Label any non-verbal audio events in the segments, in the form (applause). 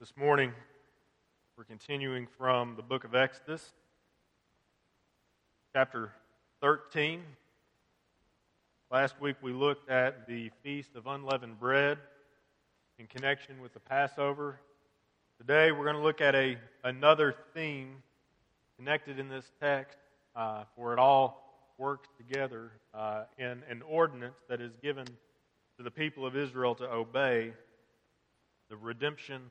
This morning, we're continuing from the book of Exodus, chapter 13. Last week, we looked at the Feast of Unleavened Bread in connection with the Passover. Today, we're going to look at a, another theme connected in this text, uh, for it all works together uh, in an ordinance that is given to the people of Israel to obey the redemption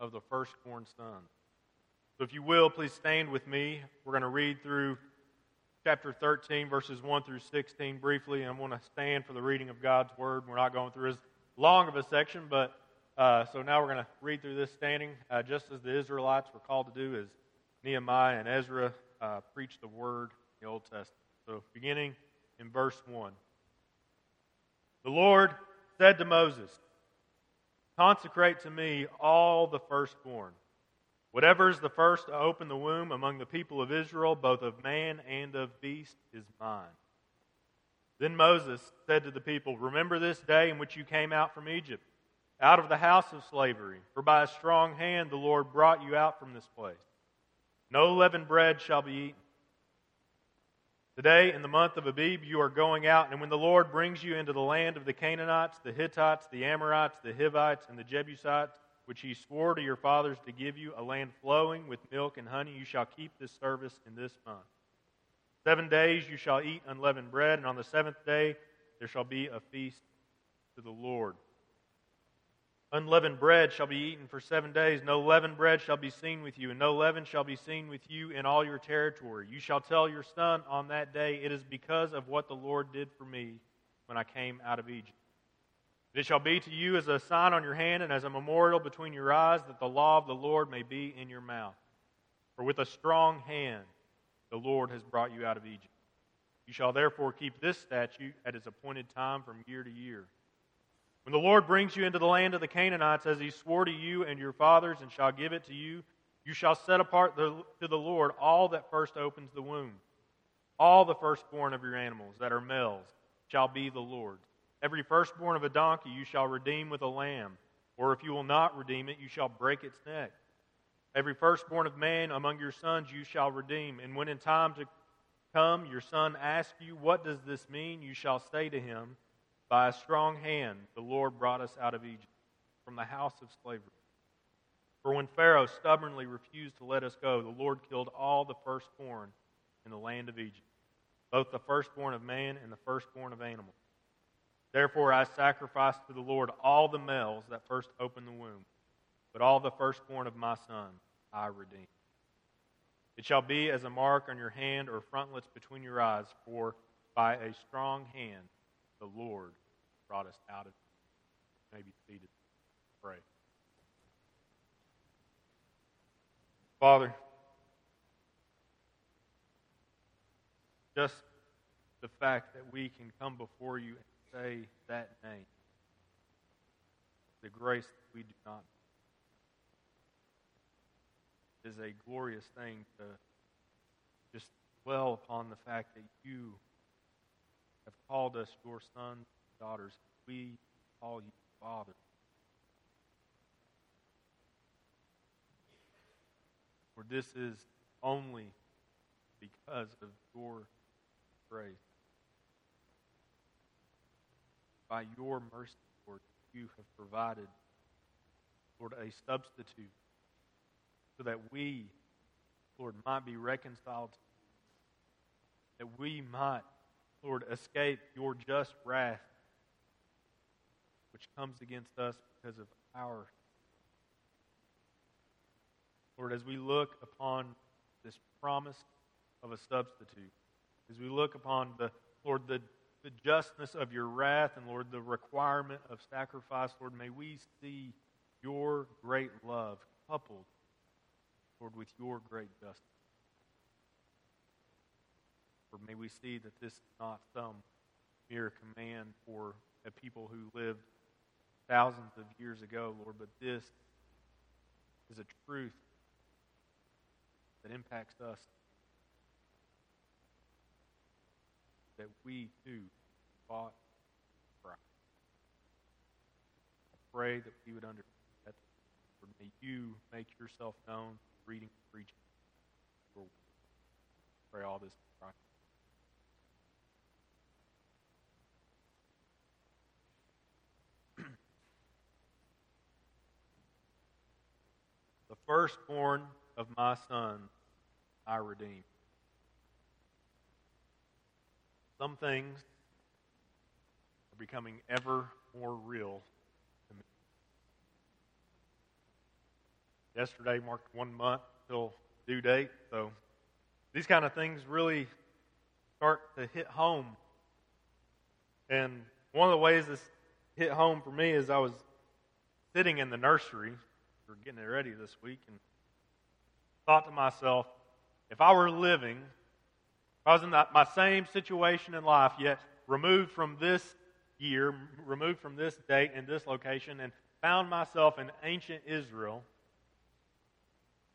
of the firstborn son. So, if you will, please stand with me. We're going to read through chapter 13, verses 1 through 16 briefly, and I'm going to stand for the reading of God's word. We're not going through as long of a section, but uh, so now we're going to read through this standing, uh, just as the Israelites were called to do, as Nehemiah and Ezra uh, preached the word in the Old Testament. So, beginning in verse 1. The Lord said to Moses, Consecrate to me all the firstborn. Whatever is the first to open the womb among the people of Israel, both of man and of beast, is mine. Then Moses said to the people, Remember this day in which you came out from Egypt, out of the house of slavery, for by a strong hand the Lord brought you out from this place. No leavened bread shall be eaten. Today, in the month of Abib, you are going out, and when the Lord brings you into the land of the Canaanites, the Hittites, the Amorites, the Hivites, and the Jebusites, which he swore to your fathers to give you, a land flowing with milk and honey, you shall keep this service in this month. Seven days you shall eat unleavened bread, and on the seventh day there shall be a feast to the Lord. Unleavened bread shall be eaten for seven days. No leavened bread shall be seen with you, and no leaven shall be seen with you in all your territory. You shall tell your son on that day, It is because of what the Lord did for me when I came out of Egypt. It shall be to you as a sign on your hand and as a memorial between your eyes, that the law of the Lord may be in your mouth. For with a strong hand the Lord has brought you out of Egypt. You shall therefore keep this statute at its appointed time from year to year when the Lord brings you into the land of the Canaanites, as he swore to you and your fathers, and shall give it to you, you shall set apart the, to the Lord all that first opens the womb. All the firstborn of your animals that are males shall be the Lord's. Every firstborn of a donkey you shall redeem with a lamb, or if you will not redeem it, you shall break its neck. Every firstborn of man among your sons you shall redeem. And when in time to come your son asks you, What does this mean? you shall say to him, by a strong hand, the Lord brought us out of Egypt, from the house of slavery. For when Pharaoh stubbornly refused to let us go, the Lord killed all the firstborn in the land of Egypt, both the firstborn of man and the firstborn of animals. Therefore, I sacrificed to the Lord all the males that first opened the womb, but all the firstborn of my sons I redeemed. It shall be as a mark on your hand or frontlets between your eyes, for by a strong hand the Lord brought us out of. Maybe seated. Pray. Father, just the fact that we can come before you and say that name, the grace that we do not is a glorious thing to just dwell upon the fact that you called us your sons and daughters. We call you Father. For this is only because of your grace. By your mercy, Lord, you have provided, Lord, a substitute so that we, Lord, might be reconciled, that we might Lord, escape your just wrath which comes against us because of our. Lord, as we look upon this promise of a substitute, as we look upon the, Lord, the, the justness of your wrath and, Lord, the requirement of sacrifice, Lord, may we see your great love coupled, Lord, with your great justice. Or may we see that this is not some mere command for a people who lived thousands of years ago, Lord, but this is a truth that impacts us. That we too fought Christ. I pray that we would understand that. Lord, may you make yourself known, reading, preaching. Pray all this Christ. Firstborn of my son I redeem. Some things are becoming ever more real to me. Yesterday marked one month till due date, so these kind of things really start to hit home. And one of the ways this hit home for me is I was sitting in the nursery getting it ready this week and thought to myself, if I were living, if I was in my same situation in life, yet removed from this year, removed from this date and this location, and found myself in ancient Israel,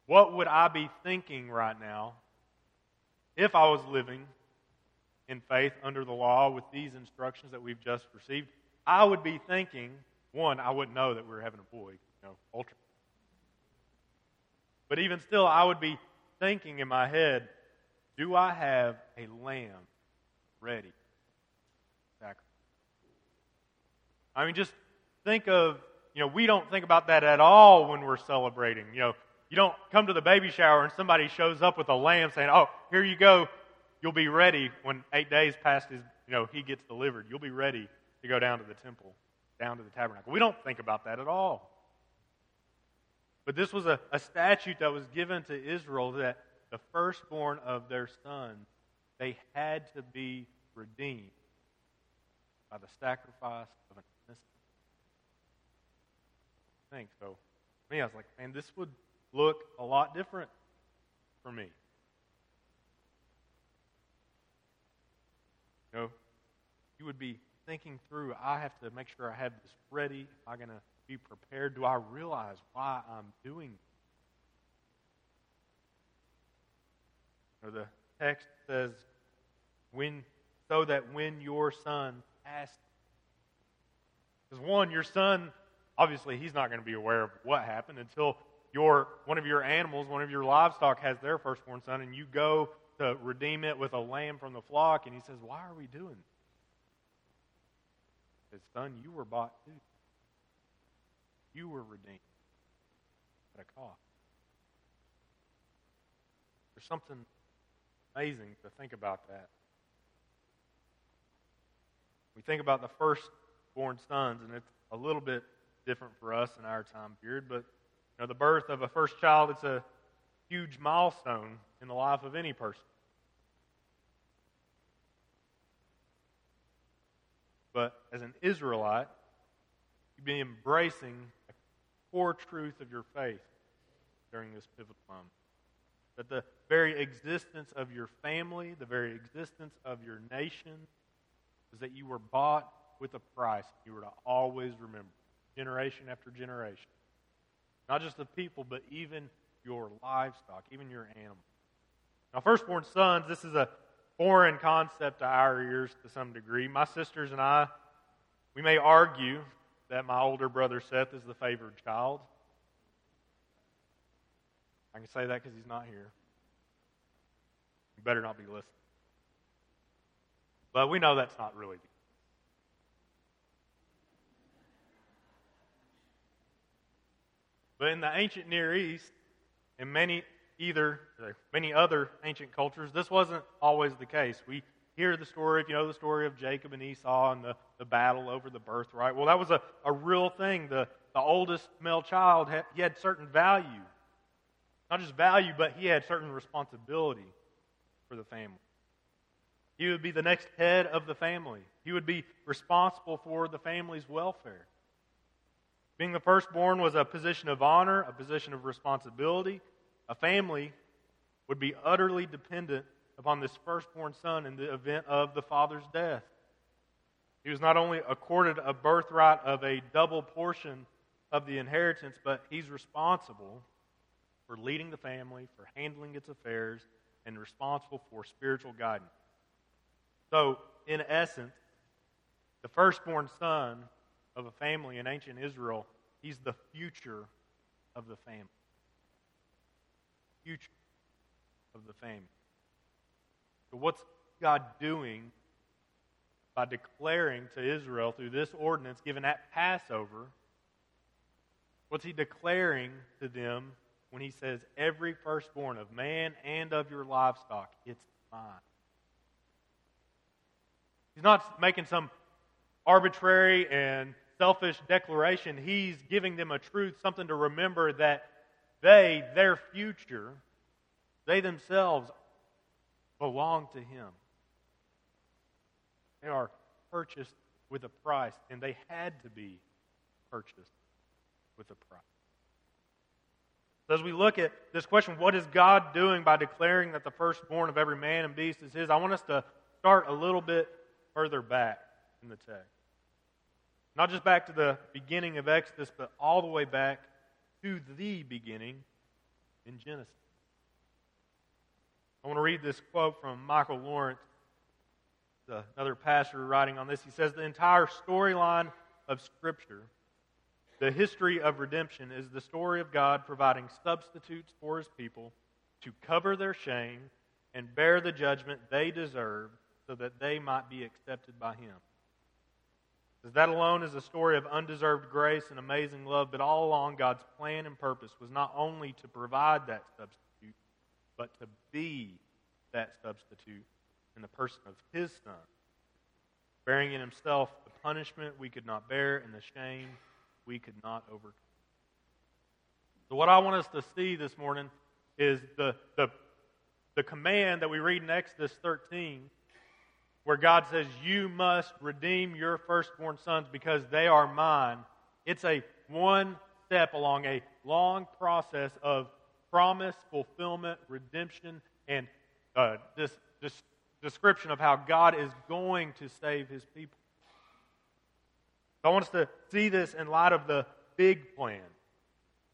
what would I be thinking right now if I was living in faith under the law with these instructions that we've just received? I would be thinking, one, I wouldn't know that we were having a boy, you know, ultra. But even still, I would be thinking in my head, do I have a lamb ready? I mean, just think of, you know, we don't think about that at all when we're celebrating. You know, you don't come to the baby shower and somebody shows up with a lamb saying, oh, here you go. You'll be ready when eight days past his, you know, he gets delivered. You'll be ready to go down to the temple, down to the tabernacle. We don't think about that at all. But this was a, a statute that was given to Israel that the firstborn of their sons, they had to be redeemed by the sacrifice of an innocent. Thing. So, me, I was like, man, this would look a lot different for me. You know, you would be thinking through, I have to make sure I have this ready. Am I going to be prepared? Do I realize why I'm doing this? Or the text says, when, so that when your son asks, because one, your son, obviously, he's not going to be aware of what happened until your one of your animals, one of your livestock has their firstborn son, and you go to redeem it with a lamb from the flock, and he says, Why are we doing this? His son, you were bought too. You were redeemed at a cost. There's something amazing to think about that. We think about the firstborn sons, and it's a little bit different for us in our time period, but you know, the birth of a first child, it's a huge milestone in the life of any person. But as an Israelite, you'd be embracing core truth of your faith during this pivotal moment. That the very existence of your family, the very existence of your nation, is that you were bought with a price. You were to always remember, generation after generation. Not just the people, but even your livestock, even your animals. Now, firstborn sons, this is a foreign concept to our ears to some degree. My sisters and I, we may argue that my older brother Seth is the favored child. I can say that because he's not here. You better not be listening. But we know that's not really the case. But in the ancient Near East, in many either many other ancient cultures, this wasn't always the case. We hear the story, if you know the story of Jacob and Esau and the, the battle over the birthright. Well, that was a, a real thing. The, the oldest male child, had, he had certain value. Not just value, but he had certain responsibility for the family. He would be the next head of the family. He would be responsible for the family's welfare. Being the firstborn was a position of honor, a position of responsibility. A family would be utterly dependent upon this firstborn son in the event of the father's death. He was not only accorded a birthright of a double portion of the inheritance, but he's responsible for leading the family, for handling its affairs, and responsible for spiritual guidance. So, in essence, the firstborn son of a family in ancient Israel, he's the future of the family. Future of the family. So, what's God doing by declaring to Israel through this ordinance given at Passover? What's He declaring to them when He says, Every firstborn of man and of your livestock, it's mine? He's not making some arbitrary and selfish declaration. He's giving them a truth, something to remember that they, their future, they themselves belong to Him. They are purchased with a price, and they had to be purchased with a price. So as we look at this question, what is God doing by declaring that the firstborn of every man and beast is His? I want us to start a little bit further back in the text. Not just back to the beginning of Exodus, but all the way back to the beginning in Genesis. I want to read this quote from Michael Lawrence, another pastor writing on this. He says, The entire storyline of Scripture, the history of redemption, is the story of God providing substitutes for his people to cover their shame and bear the judgment they deserve so that they might be accepted by him. Because that alone is a story of undeserved grace and amazing love, but all along God's plan and purpose was not only to provide that substitute, but to be that substitute in the person of His Son, bearing in Himself the punishment we could not bear and the shame we could not overcome. So, what I want us to see this morning is the, the, the command that we read in Exodus 13 where God says, You must redeem your firstborn sons because they are mine. It's a one step along a long process of promise, fulfillment, redemption, and uh, this, this description of how God is going to save his people. I want us to see this in light of the big plan.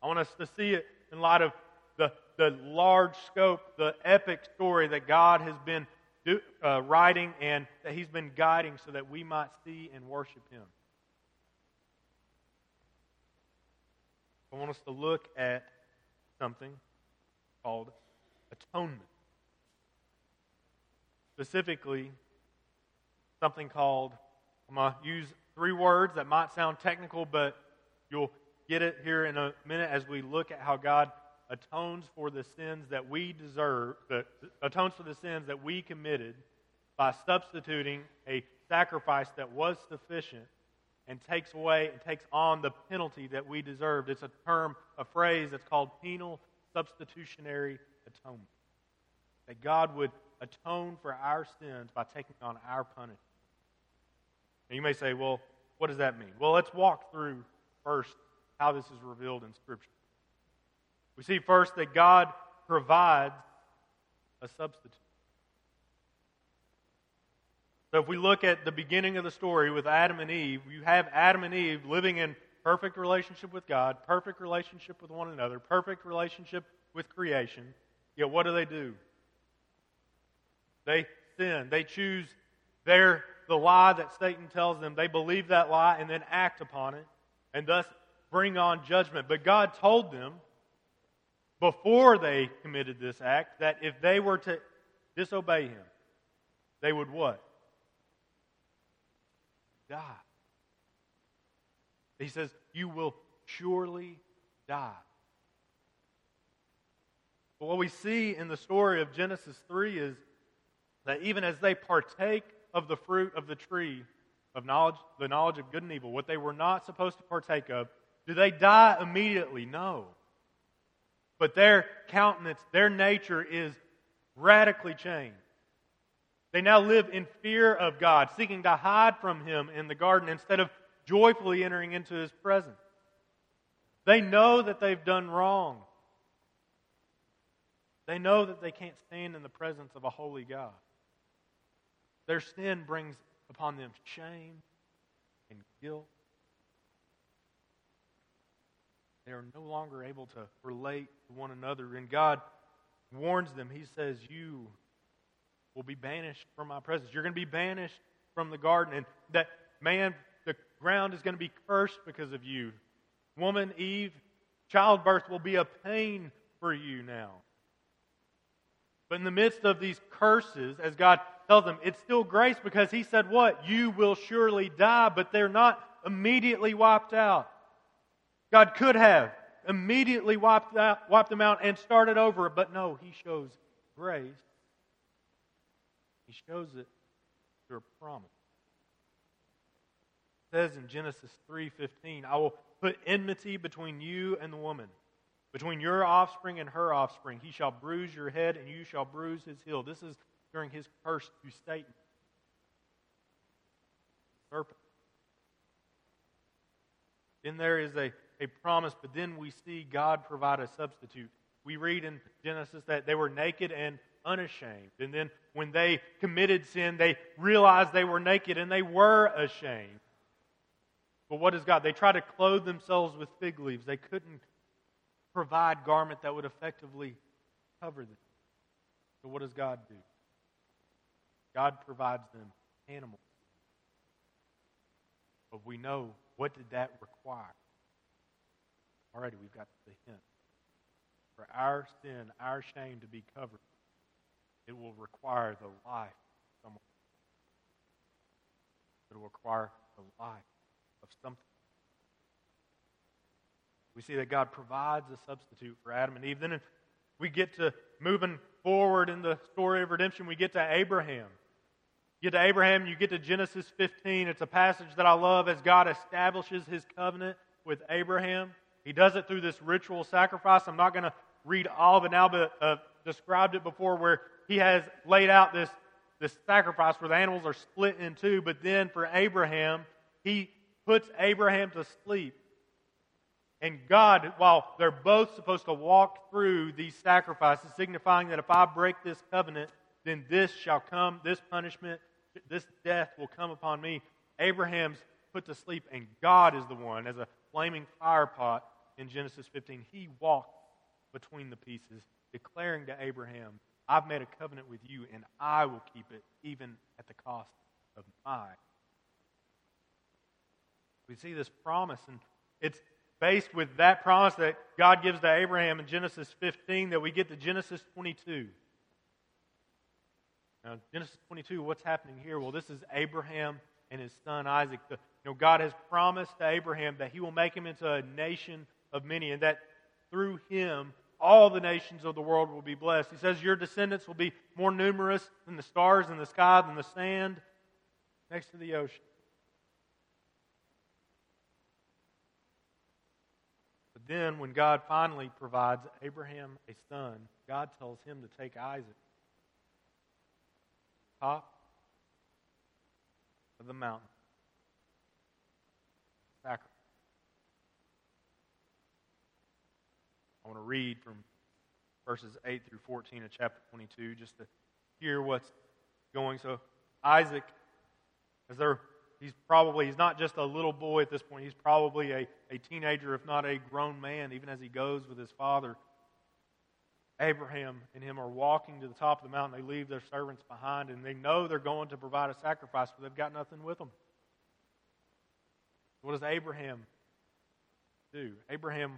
I want us to see it in light of the, the large scope, the epic story that God has been do, uh, writing and that He's been guiding so that we might see and worship Him. I want us to look at something called atonement. Specifically, something called, I'm going to use three words that might sound technical, but you'll get it here in a minute as we look at how God atones for the sins that we deserve, that atones for the sins that we committed by substituting a sacrifice that was sufficient and takes away and takes on the penalty that we deserved. It's a term, a phrase that's called penal substitutionary atonement. That God would atone for our sins by taking on our punishment. And you may say, well, what does that mean? Well, let's walk through first how this is revealed in Scripture. We see first that God provides a substitute. So if we look at the beginning of the story with Adam and Eve, you have Adam and Eve living in perfect relationship with God, perfect relationship with one another, perfect relationship with creation. Yet what do they do? They sin. They choose their the lie that Satan tells them. They believe that lie and then act upon it and thus bring on judgment. But God told them before they committed this act that if they were to disobey him, they would what? Die. He says, You will surely die. But what we see in the story of Genesis 3 is that even as they partake of the fruit of the tree of knowledge, the knowledge of good and evil, what they were not supposed to partake of, do they die immediately? No. But their countenance, their nature is radically changed. They now live in fear of God, seeking to hide from Him in the garden instead of joyfully entering into His presence. They know that they've done wrong. They know that they can't stand in the presence of a holy God. Their sin brings upon them shame and guilt They are no longer able to relate to one another. And God warns them. He says, You will be banished from my presence. You're going to be banished from the garden. And that man, the ground is going to be cursed because of you. Woman, Eve, Childbirth will be a pain for you now. But in the midst of these curses, as God tells them, it's still grace because He said, What? You will surely die, but they're not immediately wiped out. God could have immediately wiped, out, wiped them out and started over, but no, He shows grace. He shows it through a promise. It says in Genesis 3:15, I will put enmity between you and the woman between your offspring and her offspring, he shall bruise your head, and you shall bruise his heel. This is during his curse to Satan. Serpent. Then there is a, a promise, but then we see God provide a substitute. We read in Genesis that they were naked and unashamed. And then when they committed sin, they realized they were naked and they were ashamed. But what is God? They tried to clothe themselves with fig leaves. They couldn't provide garment that would effectively cover them. So what does God do? God provides them animals. But we know what did that require? Already we've got the hint. For our sin, our shame to be covered, it will require the life of someone. It will require the life of something. We see that God provides a substitute for Adam and Eve. Then we get to moving forward in the story of redemption, we get to Abraham. You get to Abraham, you get to Genesis 15. It's a passage that I love as God establishes his covenant with Abraham. He does it through this ritual sacrifice. I'm not going to read all of it now, but uh, described it before where he has laid out this, this sacrifice where the animals are split in two. But then for Abraham, he puts Abraham to sleep and God, while they're both supposed to walk through these sacrifices, signifying that if I break this covenant, then this shall come, this punishment, this death will come upon me. Abraham's put to sleep, and God is the one, as a flaming fire pot in Genesis 15. He walked between the pieces, declaring to Abraham, I've made a covenant with you, and I will keep it, even at the cost of my. We see this promise, and it's based with that promise that God gives to Abraham in Genesis 15 that we get to Genesis 22. Now, Genesis 22, what's happening here? Well, this is Abraham and his son Isaac. The, you know, God has promised to Abraham that he will make him into a nation of many and that through him all the nations of the world will be blessed. He says, Your descendants will be more numerous than the stars in the sky, than the sand next to the ocean. But then, when God finally provides Abraham a son, God tells him to take Isaac, top of the mountain, sacrifice. I want to read from verses 8 through 14 of chapter 22 just to hear what's going. So, Isaac, as they're he's probably he's not just a little boy at this point he's probably a, a teenager if not a grown man even as he goes with his father. Abraham and him are walking to the top of the mountain. They leave their servants behind and they know they're going to provide a sacrifice but they've got nothing with them. What does abraham do? Abraham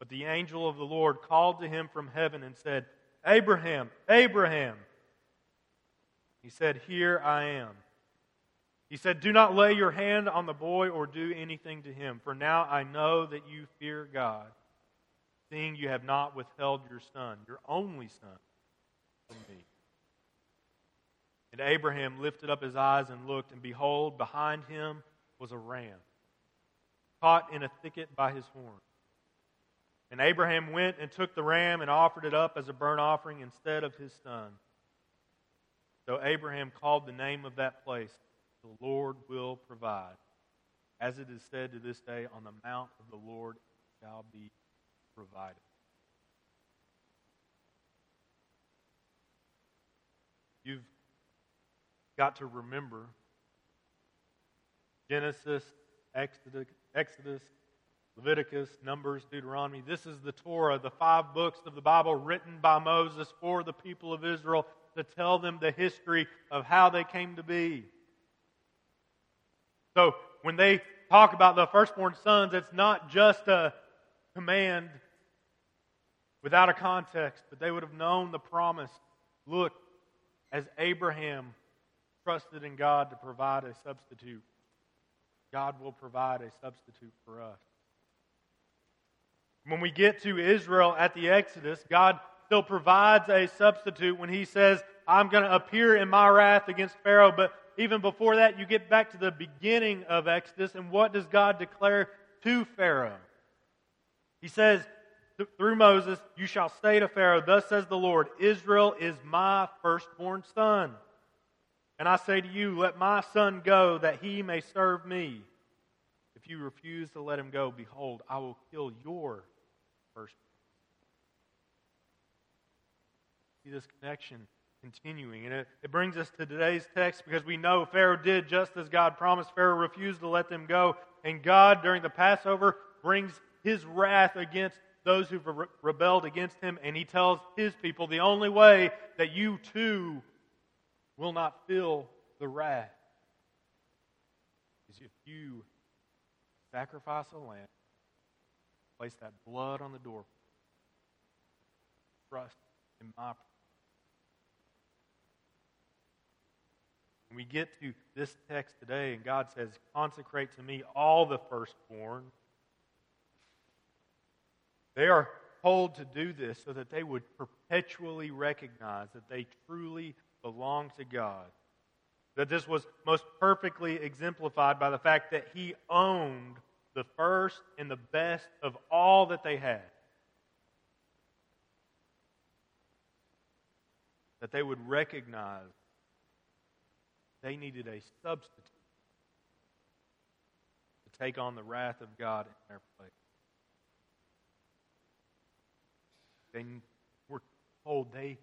But the angel of the Lord called to him from heaven and said, Abraham, Abraham. He said, Here I am. He said, Do not lay your hand on the boy or do anything to him, for now I know that you fear God, seeing you have not withheld your son, your only son, from me. And Abraham lifted up his eyes and looked, and behold, behind him was a ram, caught in a thicket by his horn. And Abraham went and took the ram and offered it up as a burnt offering instead of his son. So Abraham called the name of that place, The Lord Will Provide. As it is said to this day, On the mount of the Lord shall be provided. You've got to remember Genesis, Exodus, Exodus Leviticus, Numbers, Deuteronomy. This is the Torah, the five books of the Bible written by Moses for the people of Israel to tell them the history of how they came to be. So when they talk about the firstborn sons, it's not just a command without a context, but they would have known the promise. Look, as Abraham trusted in God to provide a substitute, God will provide a substitute for us. When we get to Israel at the Exodus, God still provides a substitute when He says, I'm going to appear in my wrath against Pharaoh. But even before that, you get back to the beginning of Exodus, and what does God declare to Pharaoh? He says, through Moses, You shall say to Pharaoh, Thus says the Lord, Israel is my firstborn son. And I say to you, Let my son go, that he may serve me. If you refuse to let him go, behold, I will kill your first. See this connection continuing. And it, it brings us to today's text because we know Pharaoh did just as God promised. Pharaoh refused to let them go. And God, during the Passover, brings his wrath against those who've re- rebelled against him. And he tells his people the only way that you too will not feel the wrath is if you sacrifice a lamb, place that blood on the door, trust in my When we get to this text today, and God says, Consecrate to me all the firstborn, they are told to do this so that they would perpetually recognize that they truly belong to God. That this was most perfectly exemplified by the fact that he owned the first and the best of all that they had. That they would recognize they needed a substitute to take on the wrath of God in their place. They were told they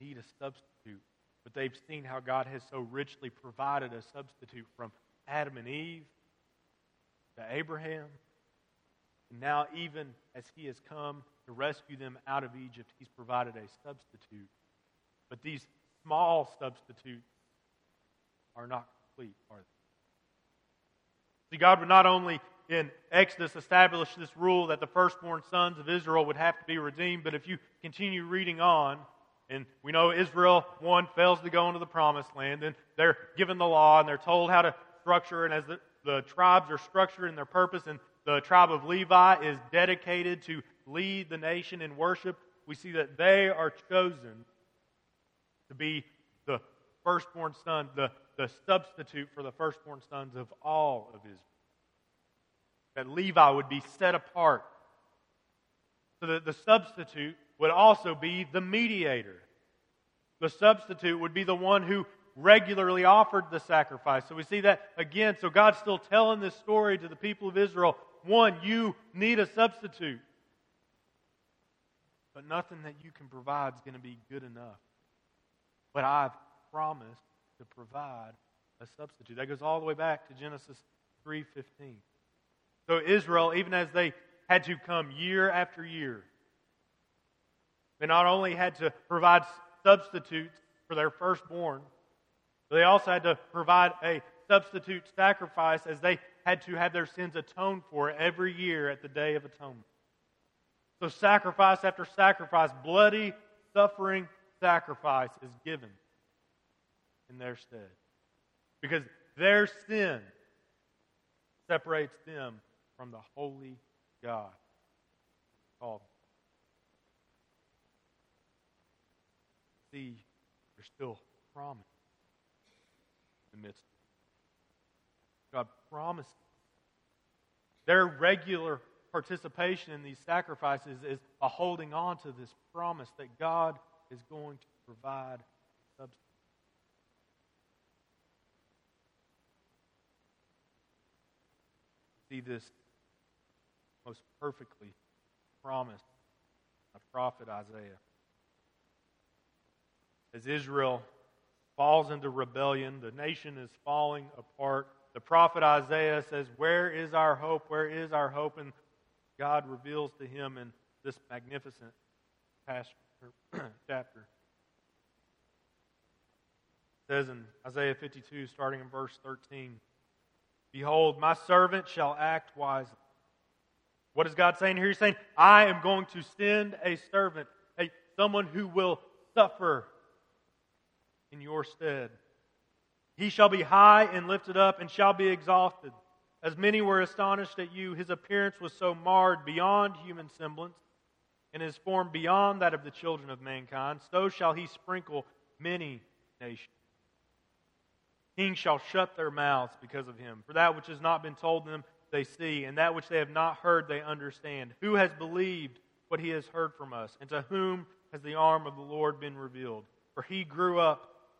need a substitute. But they've seen how God has so richly provided a substitute from Adam and Eve to Abraham. And now, even as He has come to rescue them out of Egypt, He's provided a substitute. But these small substitutes are not complete, are they? See, God would not only in Exodus establish this rule that the firstborn sons of Israel would have to be redeemed, but if you continue reading on, and we know Israel, one, fails to go into the promised land, and they're given the law, and they're told how to structure, and as the, the tribes are structured in their purpose, and the tribe of Levi is dedicated to lead the nation in worship, we see that they are chosen to be the firstborn son, the, the substitute for the firstborn sons of all of Israel. That Levi would be set apart. So that the substitute would also be the mediator. The substitute would be the one who regularly offered the sacrifice. So we see that again. So God's still telling this story to the people of Israel. One, you need a substitute. But nothing that you can provide is going to be good enough. But I've promised to provide a substitute. That goes all the way back to Genesis 3:15. So Israel, even as they had to come year after year they not only had to provide substitutes for their firstborn, they also had to provide a substitute sacrifice as they had to have their sins atoned for every year at the Day of Atonement. So, sacrifice after sacrifice, bloody, suffering sacrifice is given in their stead. Because their sin separates them from the holy God called see there's still promise the midst. God promises. Their regular participation in these sacrifices is a holding on to this promise that God is going to provide substance. See this most perfectly promised by prophet Isaiah as Israel falls into rebellion. The nation is falling apart. The prophet Isaiah says, Where is our hope? Where is our hope? And God reveals to him in this magnificent (clears throat) chapter. It says in Isaiah 52, starting in verse 13, Behold, my servant shall act wisely. What is God saying here? He's saying, I am going to send a servant, a, someone who will suffer in your stead. He shall be high and lifted up and shall be exalted. As many were astonished at you, his appearance was so marred beyond human semblance, and his form beyond that of the children of mankind. So shall he sprinkle many nations. Kings shall shut their mouths because of him. For that which has not been told them, they see, and that which they have not heard, they understand. Who has believed what he has heard from us? And to whom has the arm of the Lord been revealed? For he grew up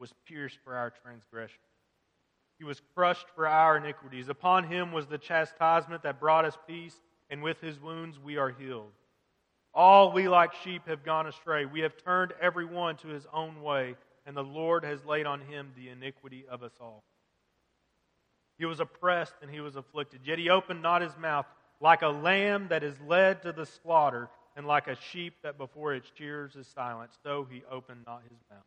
was pierced for our transgression. He was crushed for our iniquities. Upon him was the chastisement that brought us peace, and with his wounds we are healed. All we like sheep have gone astray. We have turned every one to his own way, and the Lord has laid on him the iniquity of us all. He was oppressed and he was afflicted, yet he opened not his mouth, like a lamb that is led to the slaughter, and like a sheep that before its shears is silent, so he opened not his mouth.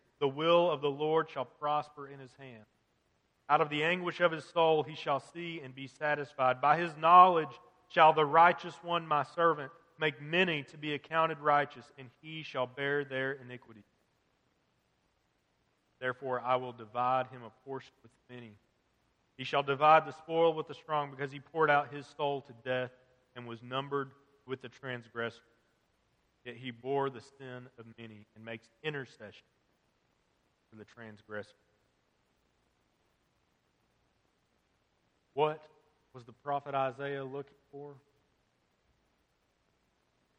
The will of the Lord shall prosper in his hand. Out of the anguish of his soul he shall see and be satisfied. By his knowledge shall the righteous one, my servant, make many to be accounted righteous, and he shall bear their iniquity. Therefore I will divide him a portion with many. He shall divide the spoil with the strong, because he poured out his soul to death and was numbered with the transgressors. Yet he bore the sin of many and makes intercession for the transgressor. What was the prophet Isaiah looking for?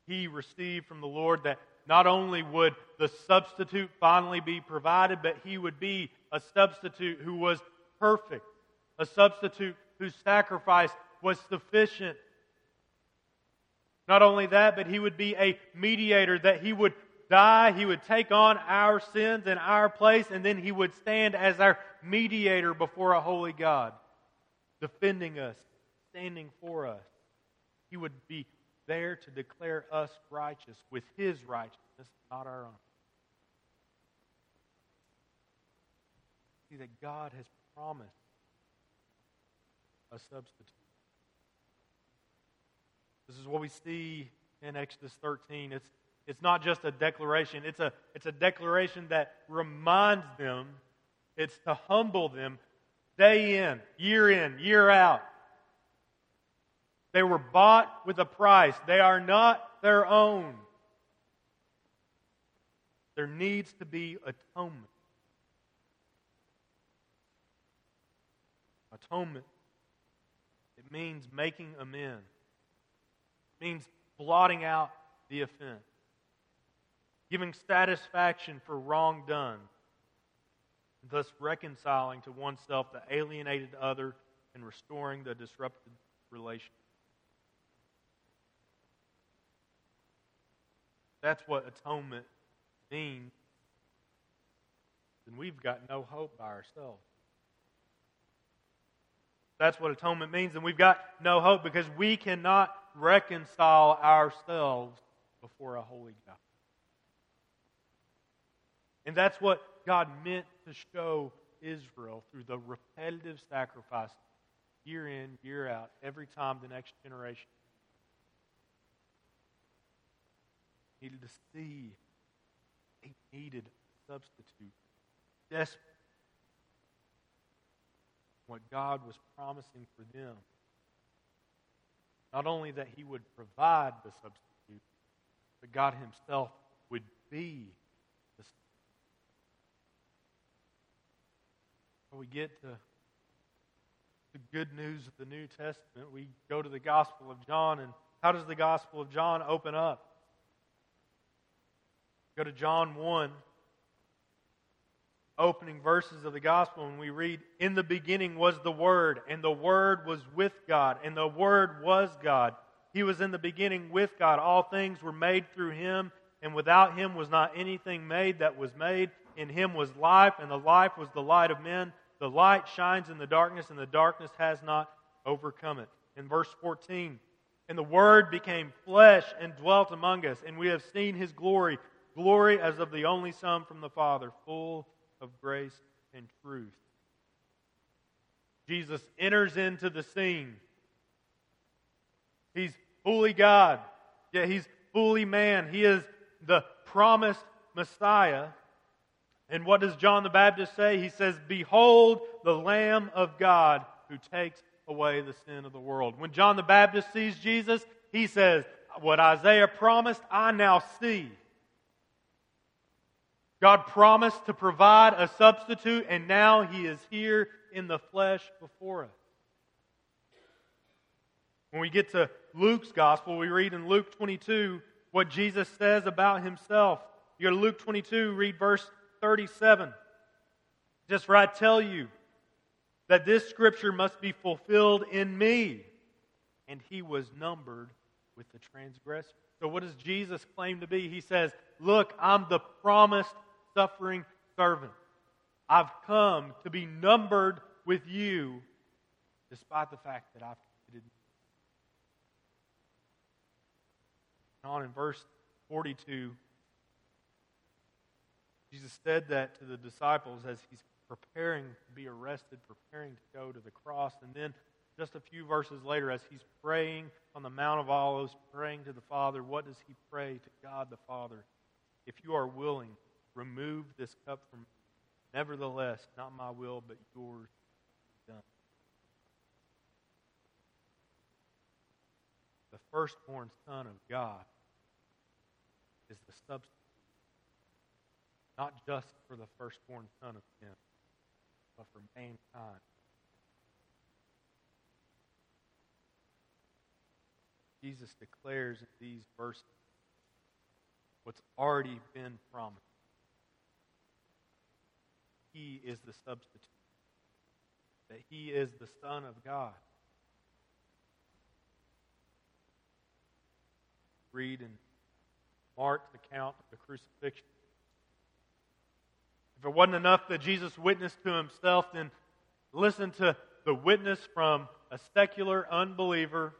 He received from the Lord that not only would the substitute finally be provided, but he would be a substitute who was perfect, a substitute whose sacrifice was sufficient. Not only that, but he would be a mediator, that he would die, he would take on our sins in our place, and then he would stand as our mediator before a holy God, defending us, standing for us. He would be there to declare us righteous with his righteousness, not our own. See that God has promised a substitute. This is what we see in Exodus 13. It's it's not just a declaration, it's a, it's a declaration that reminds them, it's to humble them day in, year in, year out. They were bought with a price, they are not their own. There needs to be atonement. Atonement. It means making amends. It means blotting out the offense giving satisfaction for wrong done, thus reconciling to oneself the alienated other and restoring the disrupted relation. That's what atonement means. Then we've got no hope by ourselves. That's what atonement means, and we've got no hope because we cannot reconcile ourselves before a holy God. And that's what God meant to show Israel through the repetitive sacrifice, year in, year out, every time the next generation needed to see they needed a substitute. Desperate. What God was promising for them. Not only that He would provide the substitute, but God Himself would be the substitute. When we get to the good news of the New Testament, we go to the Gospel of John, and how does the Gospel of John open up? Go to John 1, opening verses of the gospel, and we read, In the beginning was the Word, and the Word was with God, and the Word was God. He was in the beginning with God. All things were made through him, and without him was not anything made that was made. In him was life, and the life was the light of men. The light shines in the darkness, and the darkness has not overcome it. In verse 14, and the Word became flesh and dwelt among us, and we have seen his glory glory as of the only Son from the Father, full of grace and truth. Jesus enters into the scene. He's fully God, yet he's fully man. He is the promised Messiah. And what does John the Baptist say? He says, Behold the Lamb of God who takes away the sin of the world. When John the Baptist sees Jesus, he says, What Isaiah promised, I now see. God promised to provide a substitute, and now He is here in the flesh before us. When we get to Luke's gospel, we read in Luke 22 what Jesus says about Himself. You go to Luke 22, read verse 37. Just for I tell you that this scripture must be fulfilled in me. And He was numbered with the transgressors. So, what does Jesus claim to be? He says, Look, I'm the promised suffering servant. I've come to be numbered with you despite the fact that I've committed. On in verse 42, Jesus said that to the disciples as he's preparing to be arrested, preparing to go to the cross. And then just a few verses later, as he's praying on the Mount of Olives, praying to the Father, what does he pray to God the Father? If you are willing, Remove this cup from me. Nevertheless, not my will, but yours done. The firstborn Son of God is the substitute, not just for the firstborn Son of sin, but for mankind. Jesus declares in these verses what's already been promised. He is the substitute, that He is the Son of God. Read in Mark's account of the crucifixion. If it wasn't enough that Jesus witnessed to himself, then listen to the witness from a secular unbeliever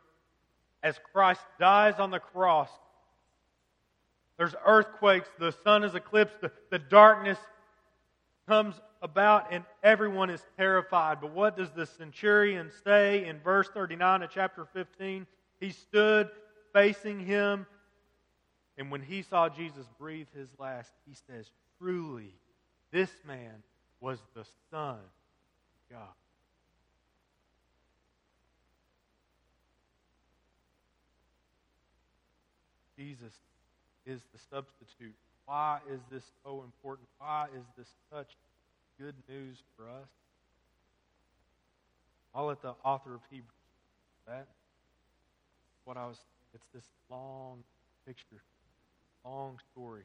as Christ dies on the cross. There's earthquakes, the sun is eclipsed, the, the darkness comes about and everyone is terrified. But what does the centurion say in verse 39 of chapter 15? He stood facing him, and when he saw Jesus breathe his last, he says, Truly, this man was the Son of God. Jesus is the substitute why is this so important? Why is this such good news for us? I'll let the author of Hebrews that. What I was it's this long picture, long story.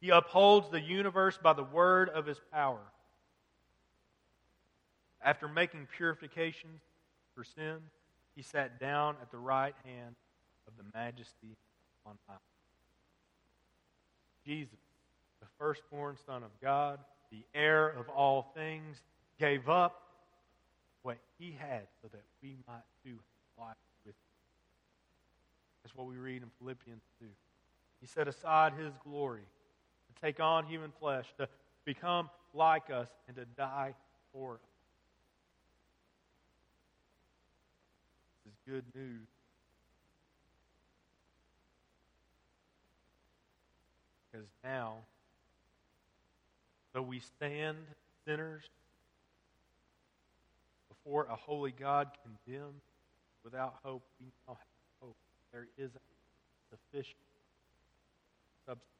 He upholds the universe by the word of his power. After making purification for sin, he sat down at the right hand of the majesty on high. Jesus, the firstborn Son of God, the heir of all things, gave up what he had so that we might do life with him. That's what we read in Philippians 2. He set aside his glory to take on human flesh, to become like us, and to die for us. This is good news. Because now, though we stand sinners before a holy God condemned without hope, we now have hope. There is a sufficient substitute,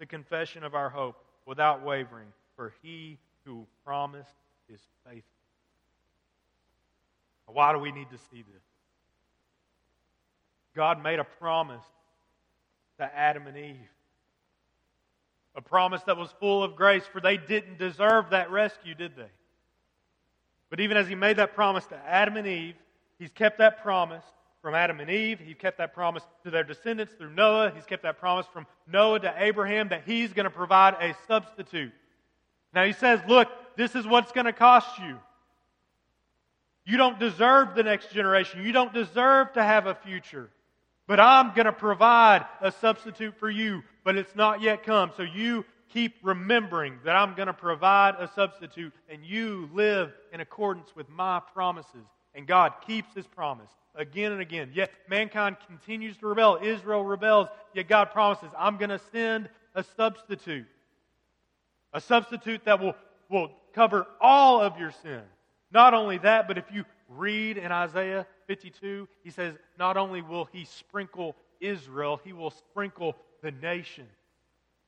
the confession of our hope without wavering, for he who promised is faithful. Why do we need to see this? God made a promise to Adam and Eve. A promise that was full of grace, for they didn't deserve that rescue, did they? But even as he made that promise to Adam and Eve, he's kept that promise from Adam and Eve. He kept that promise to their descendants through Noah. He's kept that promise from Noah to Abraham that he's going to provide a substitute. Now he says, Look, this is what's going to cost you. You don't deserve the next generation. You don't deserve to have a future. But I'm going to provide a substitute for you, but it's not yet come. So you keep remembering that I'm going to provide a substitute and you live in accordance with my promises. And God keeps his promise again and again. Yet mankind continues to rebel. Israel rebels. Yet God promises, I'm going to send a substitute. A substitute that will, will cover all of your sin. Not only that, but if you read in Isaiah 52, he says, not only will he sprinkle Israel, he will sprinkle the nation.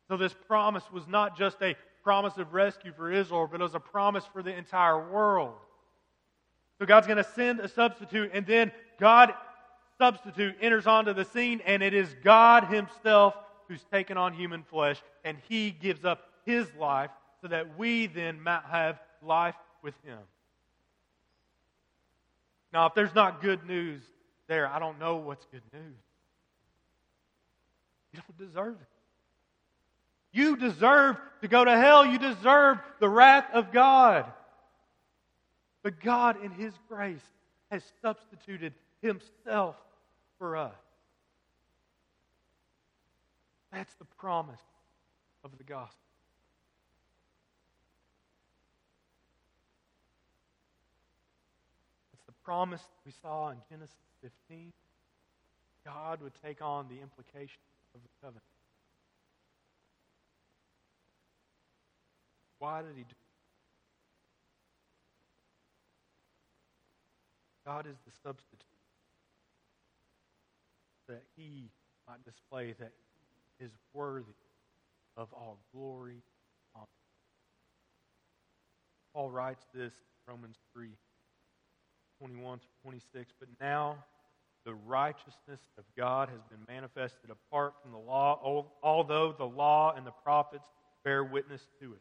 So this promise was not just a promise of rescue for Israel, but it was a promise for the entire world. So God's going to send a substitute, and then God substitute enters onto the scene, and it is God Himself who's taken on human flesh, and He gives up His life so that we then might have life with Him. Now, if there's not good news there, I don't know what's good news. You don't deserve it. You deserve to go to hell. You deserve the wrath of God. But God, in His grace, has substituted Himself for us. That's the promise of the gospel. It's the promise we saw in Genesis 15, God would take on the implications of the covenant. Why did he do God is the substitute that he might display that he is worthy of all glory. Paul writes this in Romans 3. 21 to 26. But now the righteousness of God has been manifested apart from the law, although the law and the prophets bear witness to it.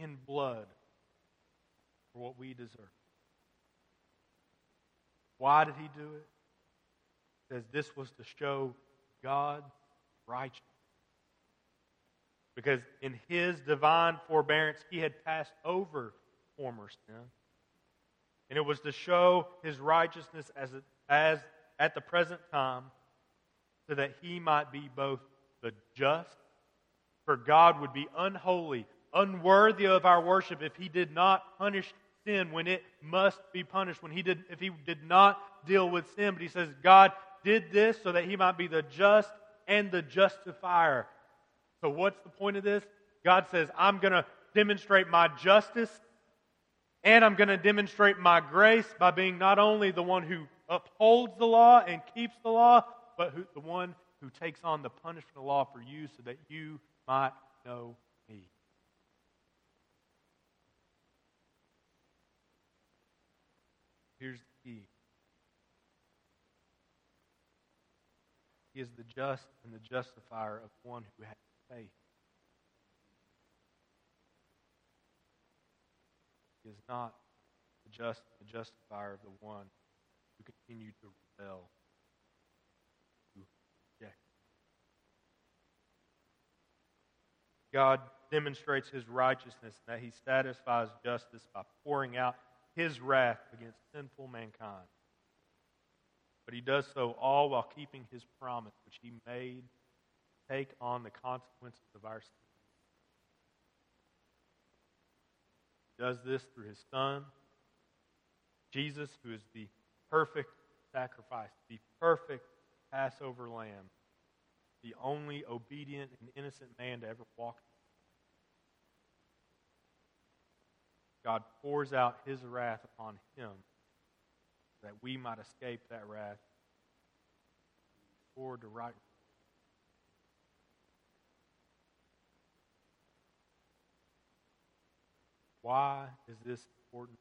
in blood for what we deserve. Why did he do it? It says this was to show God righteousness because in his divine forbearance, he had passed over former sin. And it was to show his righteousness as, as at the present time, so that he might be both the just, for God would be unholy, unworthy of our worship if he did not punish sin when it must be punished, when he did, if he did not deal with sin. But he says God did this so that he might be the just and the justifier. So, what's the point of this? God says, I'm going to demonstrate my justice and I'm going to demonstrate my grace by being not only the one who upholds the law and keeps the law, but who, the one who takes on the punishment of the law for you so that you might know me. Here's the key He is the just and the justifier of one who has faith. He is not the just the justifier of the one who continued to rebel. God demonstrates his righteousness that he satisfies justice by pouring out his wrath against sinful mankind. But he does so all while keeping his promise, which he made take on the consequences of our sin. He does this through his Son, Jesus, who is the perfect sacrifice, the perfect Passover lamb, the only obedient and innocent man to ever walk. God pours out his wrath upon him that we might escape that wrath forward to right. Why is this important?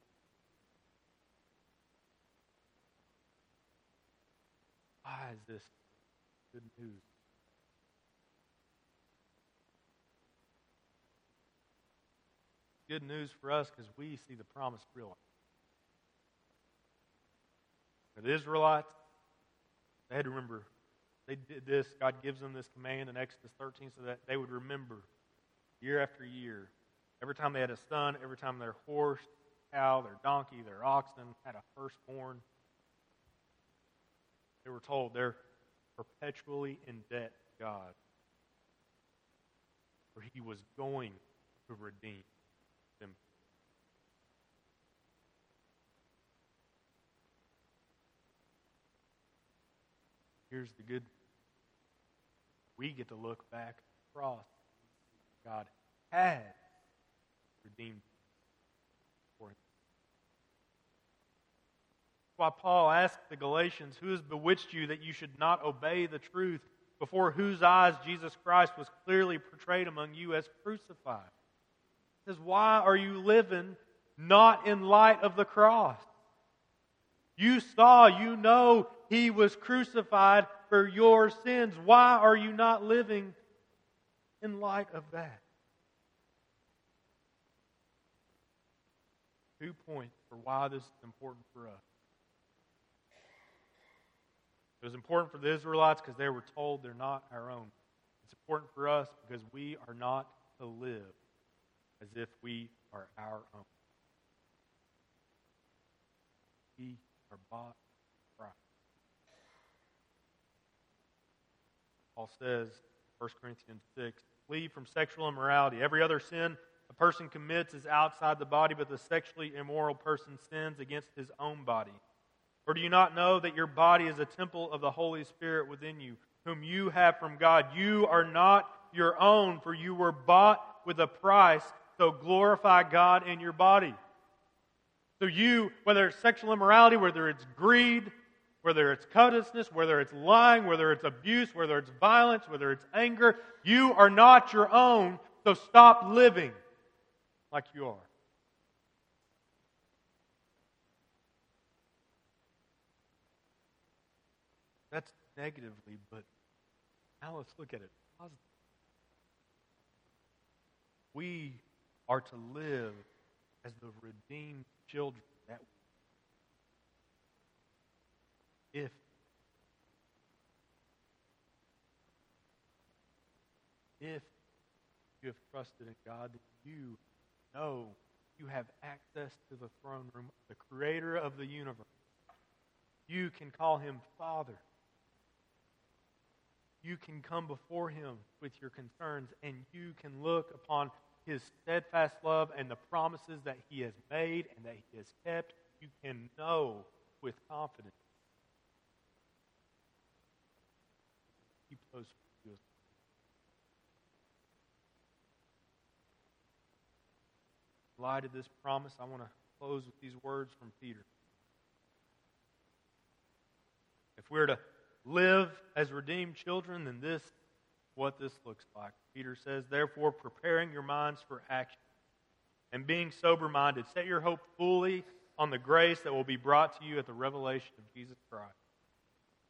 Why is this good news? Good news for us because we see the promise realized. For the Israelites, they had to remember they did this. God gives them this command in Exodus 13 so that they would remember year after year. Every time they had a son, every time their horse, cow, their donkey, their oxen had a firstborn, they were told they're perpetually in debt to God. For he was going to redeem. Here's the good we get to look back across. God has redeemed for him. Why Paul asked the Galatians, Who has bewitched you that you should not obey the truth, before whose eyes Jesus Christ was clearly portrayed among you as crucified? He says, Why are you living not in light of the cross? You saw, you know, he was crucified for your sins. Why are you not living in light of that? Two points for why this is important for us. It was important for the Israelites because they were told they're not our own. It's important for us because we are not to live as if we are our own. We are bought price. Paul says, 1 Corinthians 6, flee from sexual immorality. Every other sin a person commits is outside the body, but the sexually immoral person sins against his own body. Or do you not know that your body is a temple of the Holy Spirit within you, whom you have from God? You are not your own, for you were bought with a price, so glorify God in your body. So, you, whether it's sexual immorality, whether it's greed, whether it's covetousness, whether it's lying, whether it's abuse, whether it's violence, whether it's anger, you are not your own, so stop living like you are. That's negatively, but now let's look at it positively. We are to live as the redeemed children that if if you have trusted in God, then you know you have access to the throne room of the creator of the universe. You can call him Father. You can come before him with your concerns, and you can look upon his steadfast love and the promises that he has made and that he has kept. You can know with confidence. Those light of this promise, I want to close with these words from Peter. If we're to live as redeemed children, then this what this looks like. Peter says, Therefore, preparing your minds for action and being sober minded, set your hope fully on the grace that will be brought to you at the revelation of Jesus Christ.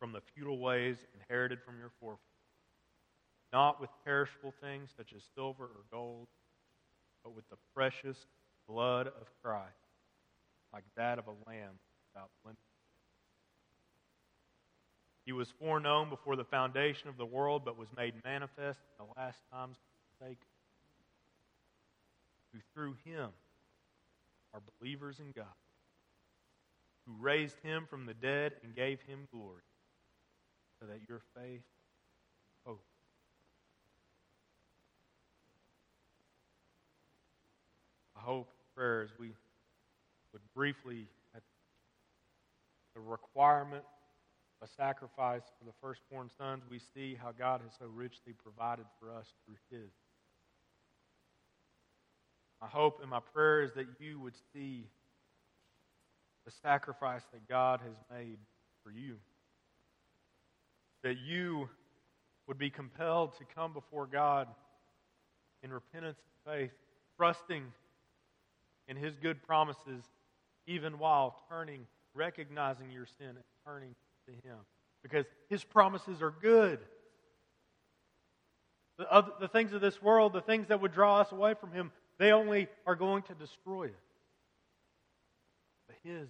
from the futile ways inherited from your forefathers, not with perishable things such as silver or gold but with the precious blood of Christ, like that of a lamb without blemish. He was foreknown before the foundation of the world, but was made manifest in the last times for sake who through him are believers in God, who raised him from the dead and gave him glory, so that your faith oh. hope, prayer, as we would briefly at the requirement of a sacrifice for the firstborn sons, we see how God has so richly provided for us through His. My hope and my prayer is that you would see the sacrifice that God has made for you. That you would be compelled to come before God in repentance and faith, trusting in his good promises, even while turning, recognizing your sin and turning to him. Because his promises are good. The, other, the things of this world, the things that would draw us away from him, they only are going to destroy us. But his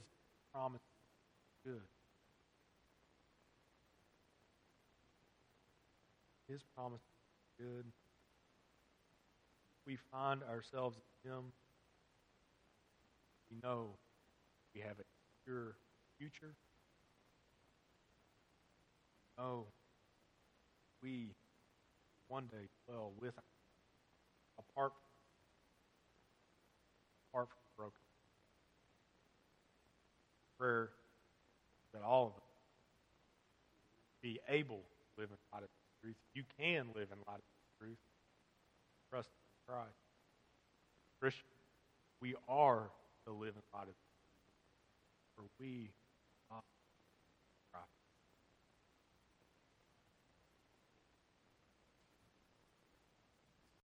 promise is good. His promise is good. We find ourselves in him we know we have a secure future. Oh, we one day dwell with apart apart from broken. Prayer that all of us be able to live in the truth. You can live in light of the truth. Trust in Christ. Christian, we are to live in light of the truth. For we